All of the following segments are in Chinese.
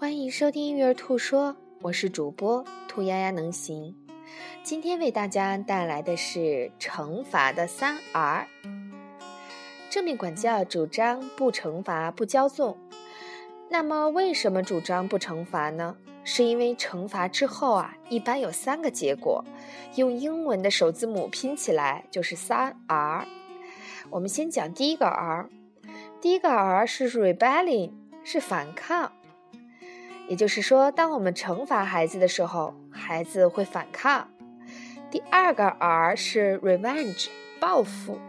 欢迎收听育儿兔说，我是主播兔丫丫能行。今天为大家带来的是惩罚的三 R。正面管教主张不惩罚不骄纵。那么为什么主张不惩罚呢？是因为惩罚之后啊，一般有三个结果，用英文的首字母拼起来就是三 R。我们先讲第一个 R，第一个 R 是 rebellion，是反抗。也就是说，当我们惩罚孩子的时候，孩子会反抗。第二个 R 是 revenge，报复。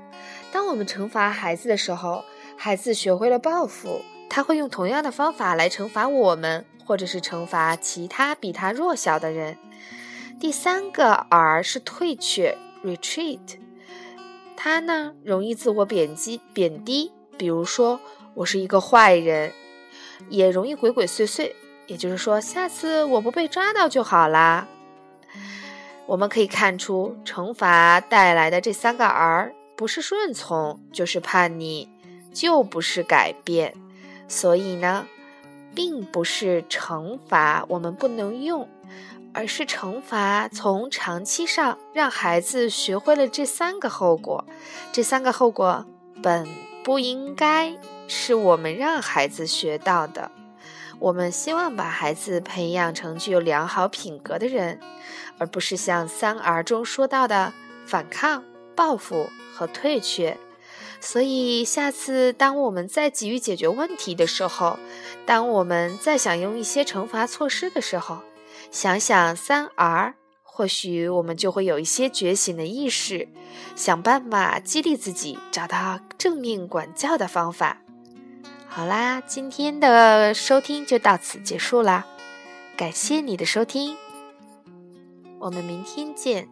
当我们惩罚孩子的时候，孩子学会了报复，他会用同样的方法来惩罚我们，或者是惩罚其他比他弱小的人。第三个 R 是退却 retreat，他呢容易自我贬低贬低，比如说我是一个坏人，也容易鬼鬼祟祟。也就是说，下次我不被抓到就好啦。我们可以看出，惩罚带来的这三个 R，不是顺从，就是叛逆，就不是改变。所以呢，并不是惩罚我们不能用，而是惩罚从长期上让孩子学会了这三个后果。这三个后果本不应该是我们让孩子学到的。我们希望把孩子培养成具有良好品格的人，而不是像三 R 中说到的反抗、报复和退却。所以，下次当我们再急于解决问题的时候，当我们再想用一些惩罚措施的时候，想想三 R，或许我们就会有一些觉醒的意识，想办法激励自己，找到正面管教的方法。好啦，今天的收听就到此结束啦，感谢你的收听，我们明天见。